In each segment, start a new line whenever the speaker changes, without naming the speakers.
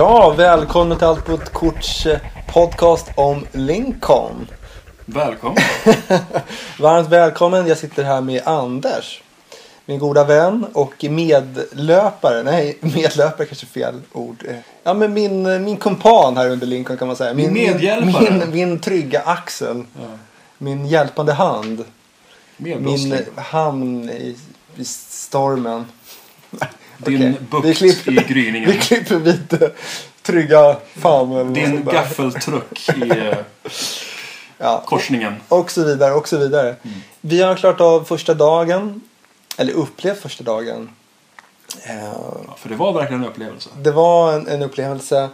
Ja, välkommen till Allt på ett korts eh, podcast om Lincoln.
Välkommen.
Varmt välkommen. Jag sitter här med Anders. Min goda vän och medlöpare. Nej, medlöpare kanske är fel ord. Eh, Ja, men min, min kumpan här under Lincoln kan man säga.
Min medhjälpare.
Min, min trygga axel.
Ja.
Min hjälpande hand. Min hamn i, i stormen.
Din
Okej,
bukt
klipper-
i gryningen.
Vi klipper lite trygga famn.
Din gaffeltruck i eh,
Ja,
korsningen.
och så vidare och så vidare. Vi har klarat av första dagen. Eller upplevt första dagen. Eh,
Ja, för det var verkligen en upplevelse.
Det var en, en upplevelse.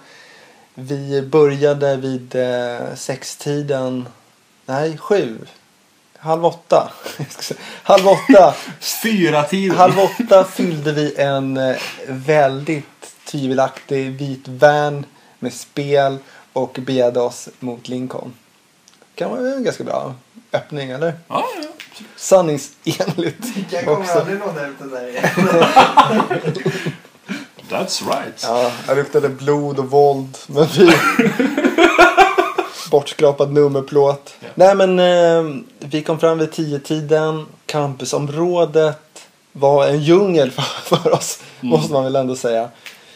Vi började vid eh, sextiden. Nej, sju. Halv åtta. Halv åtta.
Fyra tiden.
Halv åtta fyllde vi en eh, väldigt tvivelaktig vit van med spel och begärde oss mot Lincoln. kan vara en ganska bra öppning, eller?
Ja, ja.
Sanningsenligt.
Jag kommer
också.
aldrig låna ut den där igen.
That's right.
Ja, jag luktade blod och våld. Men vi... Bortskrapad nummerplåt.
Ja.
Nej men eh, vi kom fram vid tio tiden. Campusområdet var en djungel för, för oss. Måste man väl ändå säga.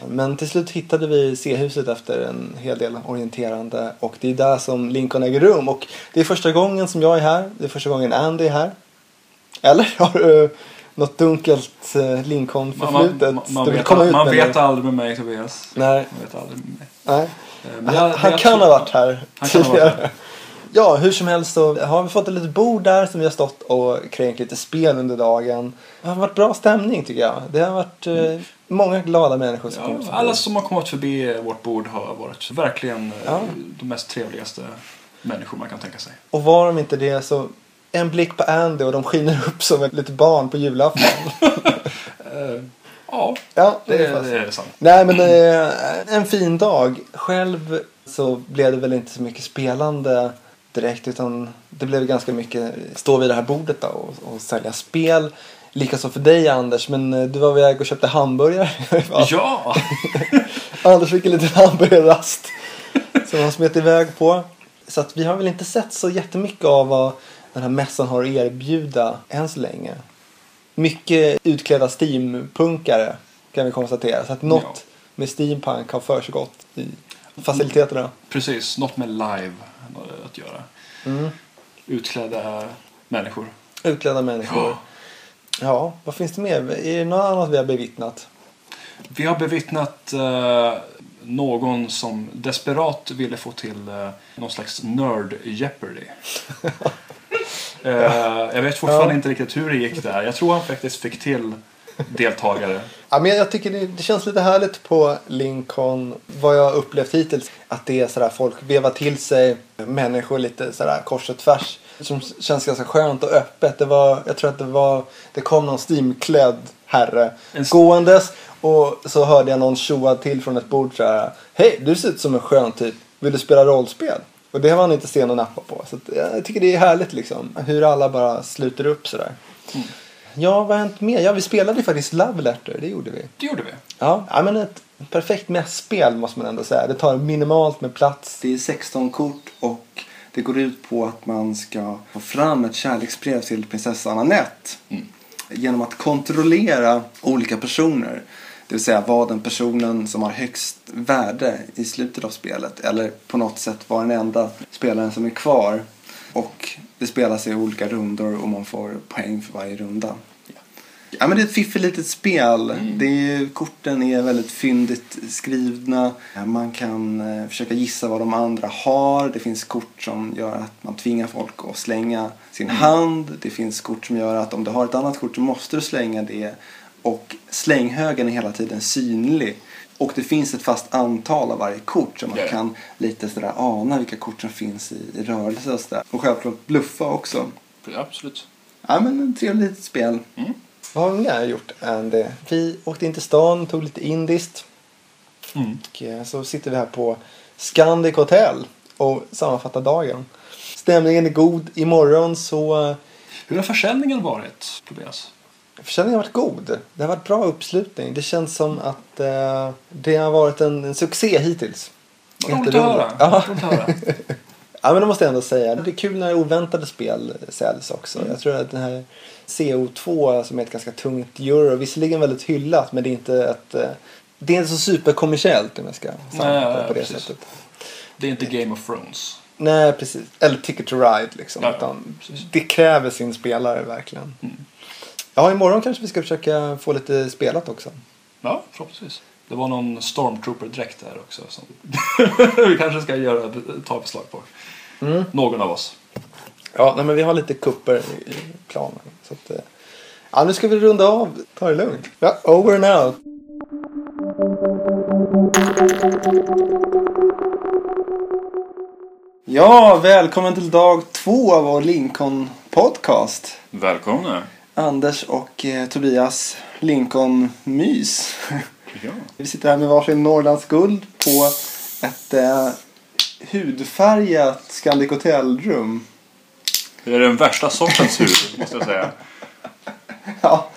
Men till slut hittade vi C-huset efter en hel del orienterande. Och det är där som Lincoln äger rum. Och det är första gången som jag är här. Det är första gången Andy är här. Eller har du något dunkelt eh,
Man, man,
Lincoln-förflutet
man, man,
du vill
vet, man vet aldrig med mig Tobias.
Nej,
Man vet aldrig med mig.
nej.
Eh,
Han,
jag-
han
jag
kan ha varit här
Han
tidigare. Ja, hur som helst så har vi fått ett litet bord där som vi har stått och kränkt lite spel under dagen. Det har varit bra stämning tycker jag. Det har varit eh, många glada människor som
Ja,
kommit förbi.
alla som har kommit förbi vårt bord har varit verkligen eh,
Ja.
de mest trevligaste människor man kan tänka sig.
Och var de inte det så en blick på Andy och de skiner upp som ett litet barn på julafton.
Ja,
ja,
det,
det
är-
är
det är sant.
Nej men eh, en fin dag. Själv så blev det väl inte så mycket spelande direkt utan det blev ganska mycket stå vid det här bordet då och, och sälja spel. Likaså för dig Anders men eh, du var väg och köpte hamburgare. Ja! Anders fick en liten hamburgerrast som han smet iväg på. Så att vi har väl inte sett så jättemycket av vad den här mässan har att erbjuda än så länge. Mycket utklädda steampunkare kan vi konstatera. Så att något
Ja.
med steampunk har försiggått i faciliteterna.
Precis, något med live att göra.
Mm.
Utklädda människor.
Utklädda människor. Ja, vad finns det mer? Är det något annat vi har bevittnat?
Vi har bevittnat eh, någon som desperat ville få till eh, någon slags nerd Jeopardy. eh, jag vet fortfarande
Ja.
inte riktigt hur det gick där. Jag tror han faktiskt fick till deltagare.
Ja, men jag tycker det, det känns lite härligt på Lincoln. Vad jag har upplevt hittills. Att det är sådär folk vevar till sig människor lite sådär kors och tvärs. Som känns ganska skönt och öppet. Det var, jag tror att det var, det kom någon steamklädd herre
En s-
gåendes. Och så hörde jag någon tjoa till från ett bord såhär. Hej, du ser ut som en skön typ. Vill du spela rollspel? Och det var han inte sen att nappa på. Så att, jag tycker det är härligt liksom. Hur alla bara sluter upp sådär. Ja, vad har hänt mer? Ja, vi spelade ju faktiskt Love Letter. Det gjorde vi.
Det gjorde vi.
Ja, ja men ett perfekt mässpel måste man ändå säga. Det tar minimalt med plats.
Det är 16 kort och det går ut på att man ska få fram ett kärleksbrev till prinsessan Anette.
Mm.
Genom att kontrollera olika personer. Det vill säga vad den personen som har högst värde i slutet av spelet. Eller på något sätt vara den enda spelaren som är kvar. Och det spelas i olika rundor och man får poäng för varje runda. Ja men det är ett fiffigt litet spel. Det är, korten är väldigt fyndigt skrivna. Man kan eh, försöka gissa vad de andra har. Det finns kort som gör att man tvingar folk att slänga sin hand. Det finns kort som gör att om du har ett annat kort så måste du slänga det. Och slänghögen är hela tiden synlig. Och det finns ett fast antal av varje kort så man
Ja, ja.
kan lite sådär ana vilka kort som finns i, i rörelse och sådär. Och självklart bluffa också.
Absolut.
Ja men ett trevligt litet spel.
Vad har vi mer gjort än det? Vi åkte in till stan, tog lite indiskt.
Mm.
Och eh, så sitter vi här på Scandic Hotel och sammanfattar dagen. Stämningen är god. Imorgon så... eh,
Hur har försäljningen varit, Tobias?
Försäljningen har varit god. Det har varit bra uppslutning. Det känns som att eh, det har varit en, en succé hittills.
Roligt att höra.
Ja. Ja, men det måste jag ändå säga. Det är kul när oväntade spel säljs också.
Mm.
Jag tror att den här CO2 som är ett ganska tungt euro, visserligen väldigt hyllat men det är inte ett eh, det är inte så superkommersiellt om jag ska sammanfatta på det
precis.
sättet.
Det är inte Game of Thrones.
Nej, precis. Eller Ticket to Ride liksom.
Ja, ja,
det kräver sin spelare verkligen. Ja, imorgon kanske vi ska försöka få lite spelat också.
Ja, förhoppningsvis. Det var någon Stormtrooper-dräkt där också som vi kanske ska göra, ta beslag på.
Mm.
Någon av oss.
Ja, nej, men vi har lite kupper i planen. Så att, eh, ja, nu ska vi runda av. Ta det lugnt. Ja, over and out. Ja, välkommen till dag två av vår Lincoln podcast.
Välkomna.
Anders och eh, Tobias Lincoln-mys.
Ja.
Vi sitter här med varsin Norrlands guld på ett eh, hudfärgat Scandic Hotel-rum.
Det är den värsta sortens hud, måste jag säga.
Ja,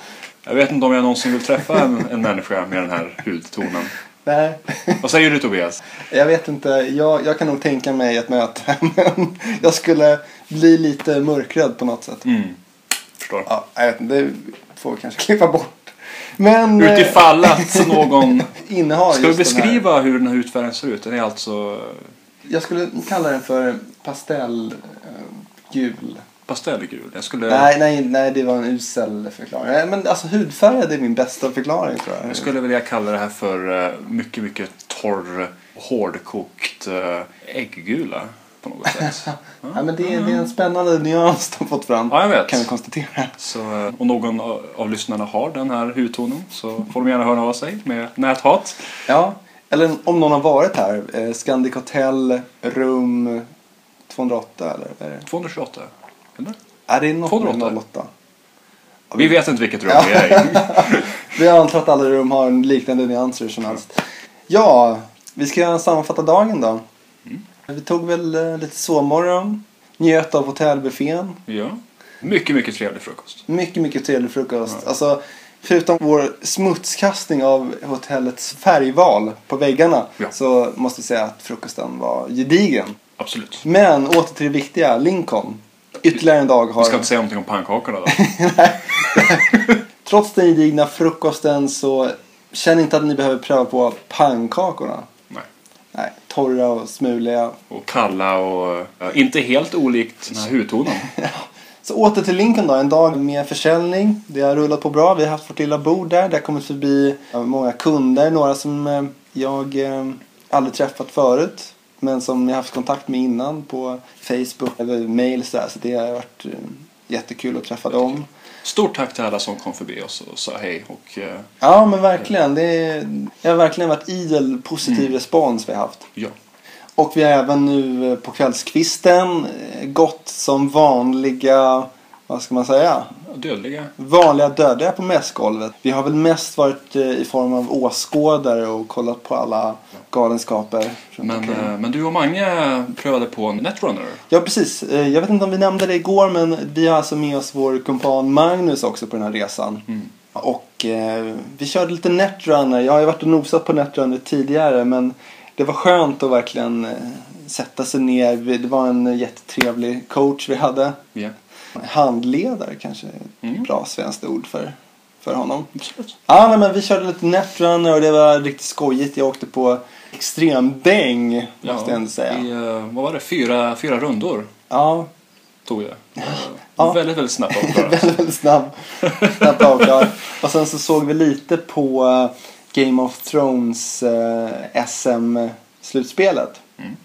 Jag vet inte om jag någonsin vill träffa en, en människa med den här hudtonen.
nej.
Vad säger du Tobias?
Jag vet inte, jag, jag kan nog tänka mig ett möte. Men jag skulle bli lite mörkrädd på något sätt.
Mm. Förstår.
Ja, jag vet inte, det får vi kanske klippa bort. Men eh,
Utifall att någon...
innehar
Ska vi
just den
beskriva hur den här hudfärgen ser ut? Den är alltså
Jag skulle kalla den för pastellgul. gul.
pastellgul. Jag skulle,
Nej, nej, nej, det var en usel förklaring. Men alltså hudfärgad är min bästa förklaring tror jag.
jag skulle vilja kalla det här för eh, mycket, mycket torr, hårdkokt eh, ägggula på något sätt.
Ja, men det, är, det är en spännande nyans de fått fram.
Ja, jag vet.
Kan vi konstatera.
Så eh, om någon av lyssnarna har den här hudtonen så får de gärna höra av sig med näthat.
Ja, eller om någon har varit här. Eh, Scandic Hotel, rum 208 eller? Är det?
228. Eller?
Är det något
208?
med 08? Ja,
Vi vet inte vilket rum vi är i.
Vi antar att alla rum har liknande nyanser som helst. Ja, vi ska sammanfatta dagen då. Vi tog väl eh, lite sovmorgon. Njöt av hotellbuffén.
Ja. Mycket, mycket trevlig frukost.
Mycket, mycket trevlig frukost. Alltså, förutom vår smutskastning av hotellets färgval på väggarna
Ja.
så måste jag säga att frukosten var gedigen.
Absolut.
Men åter till det viktiga, Lincoln. Ytterligare en dag har...
Vi ska inte säga någonting om pannkakorna då.
Trots den gedigna frukosten så känn inte att ni behöver pröva på pannkakorna. Torra och smuliga.
Och kalla och eh, inte helt olikt den här hudtonen.
Så åter till Lincoln då, en dag med försäljning. Det har rullat på bra. Vi har haft vårt lilla bord där. Det har kommit förbi många kunder. Några som eh, jag eh, aldrig träffat förut. Men som jag haft kontakt med innan på Facebook eller mail så, där. så det har varit eh, jättekul att träffa dem.
Stort tack till alla som kom förbi oss och sa hej. Och eh,
Ja men verkligen. Det, är, det har verkligen varit idel positiv respons vi har haft.
ja,
Och vi har även nu eh, på kvällskvisten eh, gått som vanliga, vad ska man säga?
dödliga.
Vanliga dödliga på mässgolvet. Vi har väl mest varit eh, i form av åskådare och kollat på alla galenskaper.
Men, eh, men du och Mange prövade på Netrunner.
Ja precis. Eh, Jag vet inte om vi nämnde det igår men vi har alltså med oss vår kumpan Magnus också på den här resan.
Mm.
Och eh, vi körde lite Netrunner. Jag har ju varit och nosat på Netrunner tidigare men det var skönt att verkligen sätta sig ner. Det var en jättetrevlig coach vi hade.
Ja,
Handledare kanske är ett
Mm.
bra svenskt ord för, för honom.
absolut.
Ja, nej, men vi körde lite Netrunner och det var riktigt skojigt. Jag åkte på extrem däng måste jag ändå säga.
I, eh, vad var det? Fyra, fyra rundor
Ja,
tog. Eh,
Ja.
Väldigt, väldigt snabbt
väldigt, väldigt snabb. Snabbt avklar. Och sen så såg vi lite på eh, Game of Thrones eh, SM-slutspelet.
Mm.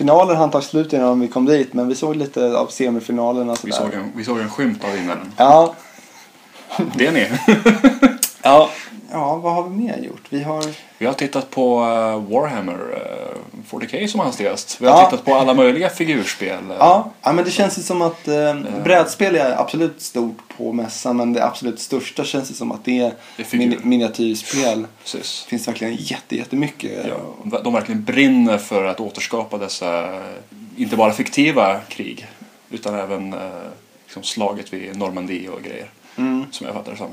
Finalen hann ta slut innan vi kom dit men vi såg lite av semifinalerna.
Vi såg, en, vi såg en skymt av vinnaren.
Ja,
Det är ni.
ja. Ja, vad har vi mer gjort? Vi har...
Vi har tittat på eh, Warhammer eh, 40K som hastigast. Vi har
Ja.
tittat på alla möjliga figurspel. eh,
Ja, ja men det känns ju som att eh, brädspel är absolut stort på mässan men det absolut största känns det som att det är
Det är
min, miniatyrspel.
Precis.
Det finns verkligen jätte, jättemycket.
Ja, de verkligen brinner för att återskapa dessa, eh, inte bara fiktiva krig, utan även eh, liksom slaget vid Normandie och grejer.
Mm.
som jag fattar det som.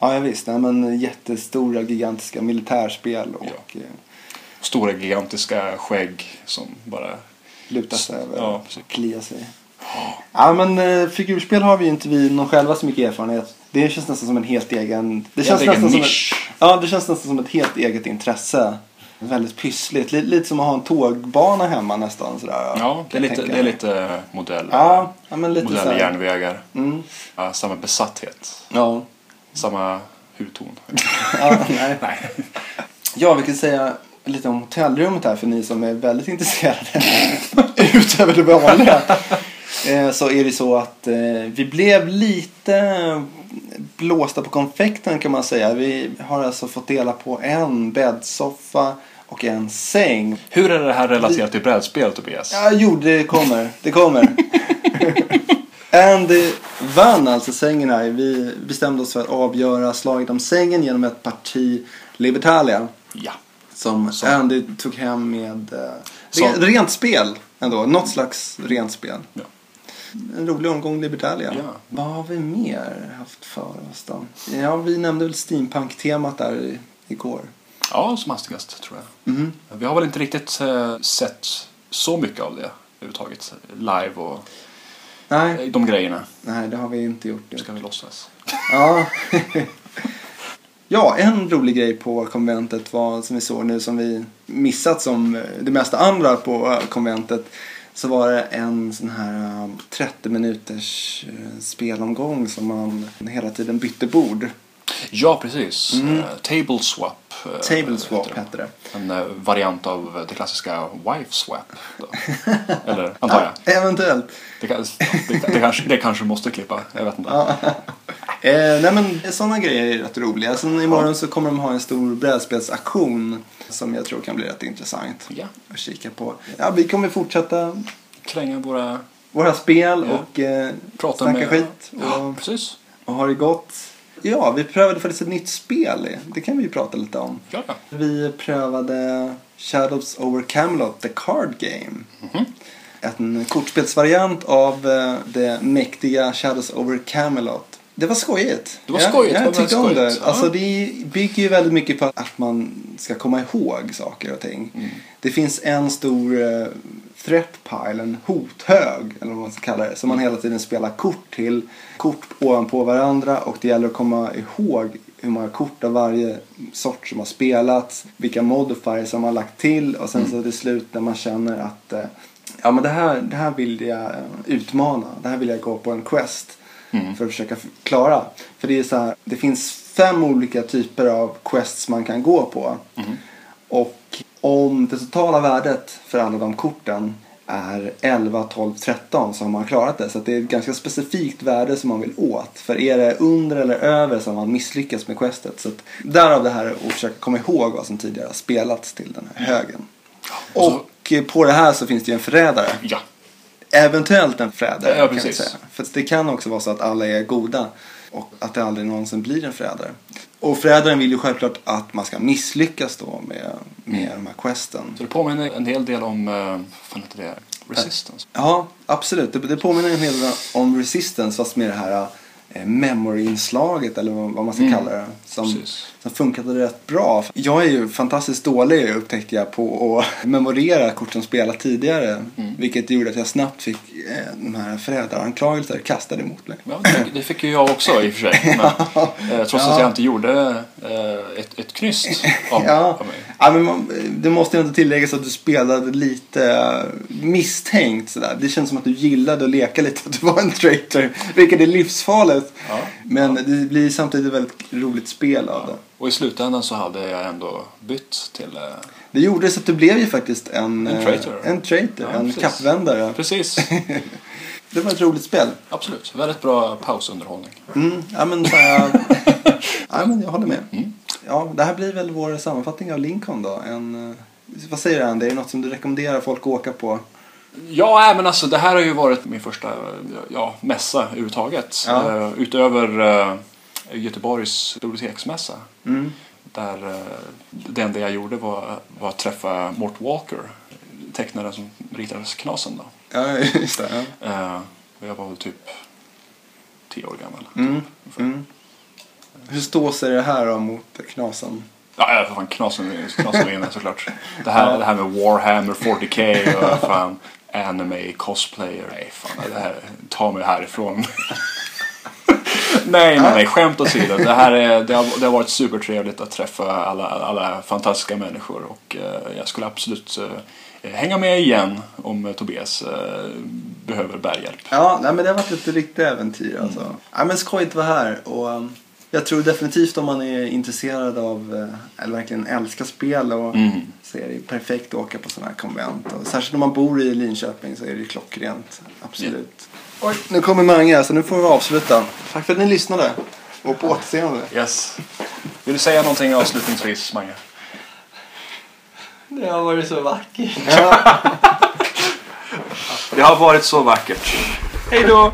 Ja, ja visst. Nej, men jättestora, gigantiska militärspel och eh,
Stora gigantiska skägg som bara...
luta sig över
Ja,
och
precis.
klia sig. Ja, men eh, figurspel har vi ju inte vi någon själva så mycket erfarenhet. Det känns nästan som en helt egen... Det känns
Helt egen
nästan som
nisch.
ett, Ja, det känns nästan som ett helt eget intresse. Väldigt pyssligt. Lite, lite som att ha en tågbana hemma nästan. Sådär,
Ja, det är lite, det är lite modell,
Ja, ja men lite
modell
så här.
järnvägar.
Mm.
Ja, samma besatthet.
Ja.
Samma hudton.
Ja, nej. ja, vi kan säga lite om hotellrummet här för ni som är väldigt intresserade. Utöver det vanliga. Eh, Så är det så att eh, vi blev lite blåsta på konfekten kan man säga. Vi har alltså fått dela på en bäddsoffa och en säng.
Hur är det här relaterat till brädspel, Tobias?
Ja, jo, det kommer. Det kommer. Andy vann alltså sängen här. Vi bestämde oss för att avgöra slaget om sängen genom ett parti Libertalia.
Ja.
Som
Som-
Andy tog hem med eh, re, rent spel ändå. Något slags rent spel.
Ja.
En rolig omgång Libertalia.
Ja.
Vad har vi mer haft för oss då? Ja, vi nämnde väl steampunk-temat där i, igår.
Ja, som hastigast tror jag.
Mhm.
Vi har väl inte riktigt eh, sett så mycket av det överhuvudtaget. Live och
Nej,
eh, de grejerna.
nej, det har vi inte gjort. Det.
Ska vi låtsas.
Ja. ja, en rolig grej på konventet var som vi såg nu som vi missat som eh, det mesta andra på eh, konventet. Så var det en sån här eh, 30 minuters spelomgång som man hela tiden bytte bord.
Ja, precis.
Mm.
Eh, table swap. eh,
Table swap
heter
hette det.
En eh, variant av det klassiska wife swap. Eller, antar jag.
Eventuellt.
Det, det, det, kanske, det kanske måste klippa. Jag vet inte.
Ja. Eh, nej men sådana grejer är rätt roliga. Sen imorgon så kommer de ha en stor brädspelsaktion som jag tror kan bli rätt intressant
Ja.
att kika på. Ja, vi kommer fortsätta
Kränga våra...
våra spel
Ja.
och eh,
Prata
snacka
med...
skit.
Ja,
Och,
precis.
och ha det gott. Ja, vi prövade faktiskt ett nytt spel. Det kan vi ju prata lite om.
Ja.
Vi prövade Shadows over Camelot, the card game.
Mhm.
En kortspelsvariant av eh, det mäktiga Shadows over Camelot. Det var skojigt.
Det var
Ja,
skojigt,
Jag,
det var
tyckte om det.
ja.
Alltså, det bygger ju väldigt mycket på att man ska komma ihåg saker och ting.
Mm.
Det finns en stor eh, threat pile, en hothög eller vad man ska kalla det. Som man hela tiden spelar kort till. Kort ovanpå varandra och det gäller att komma ihåg hur många kort av varje sort som har spelats. Vilka modifiers som man har lagt till och sen så till slut när man känner att eh, ja men det här, det här vill jag eh, utmana. Det här vill jag gå på en quest
Mm.
för att försöka klara. För det är så här, det finns fem olika typer av quests man kan gå på.
Mhm.
Och om det totala värdet för alla de korten är 11, 12, 13 så har man klarat det. Så det är ett ganska specifikt värde som man vill åt. För är det under eller över så har man misslyckats med questet. Så att därav det här att försöka komma ihåg vad som tidigare har spelats till den här högen.
Och så-
Och på det här så finns det ju en förrädare.
Ja.
Eventuellt en förrädare
Ja,
kan säga. För det kan också vara så att alla är goda och att det aldrig någonsin blir en förrädare. Och förrädaren vill ju självklart att man ska misslyckas då med, med de här questen.
Så det påminner en hel del om... Uh, vad fan heter det? Resistance.
Ja, absolut. Det, det påminner en hel del om Resistance fast med det här eh, memory-inslaget eller vad, vad man ska
Mm.
kalla det. Som,
Precis.
Som funkade rätt bra. Jag är ju fantastiskt dålig upptäckte jag på att memorera kort som spelat tidigare.
Mm.
Vilket gjorde att jag snabbt fick eh, de här förrädaranklagelser kastade mot mig.
Ja, det, det fick ju jag också i och för sig. Men, eh, trots att
Ja.
jag inte gjorde eh, ett, ett knyst av,
Ja.
av mig.
Ja, men man, det måste ju inte tilläggas att du spelade lite misstänkt sådär. Det känns som att du gillade att leka lite att du var en traitor. Vilket är livsfarligt.
Ja.
Men det blir samtidigt ett väldigt roligt spel av det.
Och i slutändan så hade jag ändå bytt till... Eh,
Det gjorde så att du blev ju faktiskt en,
En
eh,
traitor.
en, traitor,
Ja,
en
precis.
kappvändare.
precis.
Det var ett roligt spel.
Absolut. Väldigt bra pausunderhållning.
Mm, ja, men, här, ja, men jag håller med.
Mm.
Ja, det här blir väl vår sammanfattning av Lincoln då. En, eh, vad säger du Andy? Är det något som du rekommenderar folk att åka på?
Ja, men alltså det här har ju varit min första ja, mässa överhuvudtaget.
Ja.
Eh, utöver eh, Göteborgs biblioteksmässa.
Mm.
Där eh, det enda jag gjorde var, var att träffa Mort Walker. Tecknaren som ritade Knasen då.
Ja, just det. Ja.
Eh, jag var väl typ tio år gammal.
Mm. Mm. Hur stås är det här då mot Knasan?
Ja, ja, för fan knasen, knasen vinner såklart. Det här, det här med Warhammer 40K och fan anime cosplayer. Nej, fan det här, ta mig härifrån. Nej, nej, nej, skämt åsido. Det, här är, det, har, det har varit supertrevligt att träffa alla, alla fantastiska människor och eh, jag skulle absolut eh, hänga med igen om eh, Tobias eh, behöver bärhjälp.
Ja, nej, men det har varit ett riktigt äventyr alltså. Ja, men skojigt att vara här och um, jag tror definitivt om man är intresserad av, eller verkligen älskar spel och
Mm.
så är det perfekt att åka på sådana här konvent. Och särskilt om man bor i Linköping så är det klockrent. Absolut. Oj, nu kommer Mange så nu får vi avsluta. Tack för att ni lyssnade. Och på återseende.
Yes. Vill du säga någonting avslutningsvis, Mange?
Det har varit så vackert.
Det har varit så vackert. Hej då!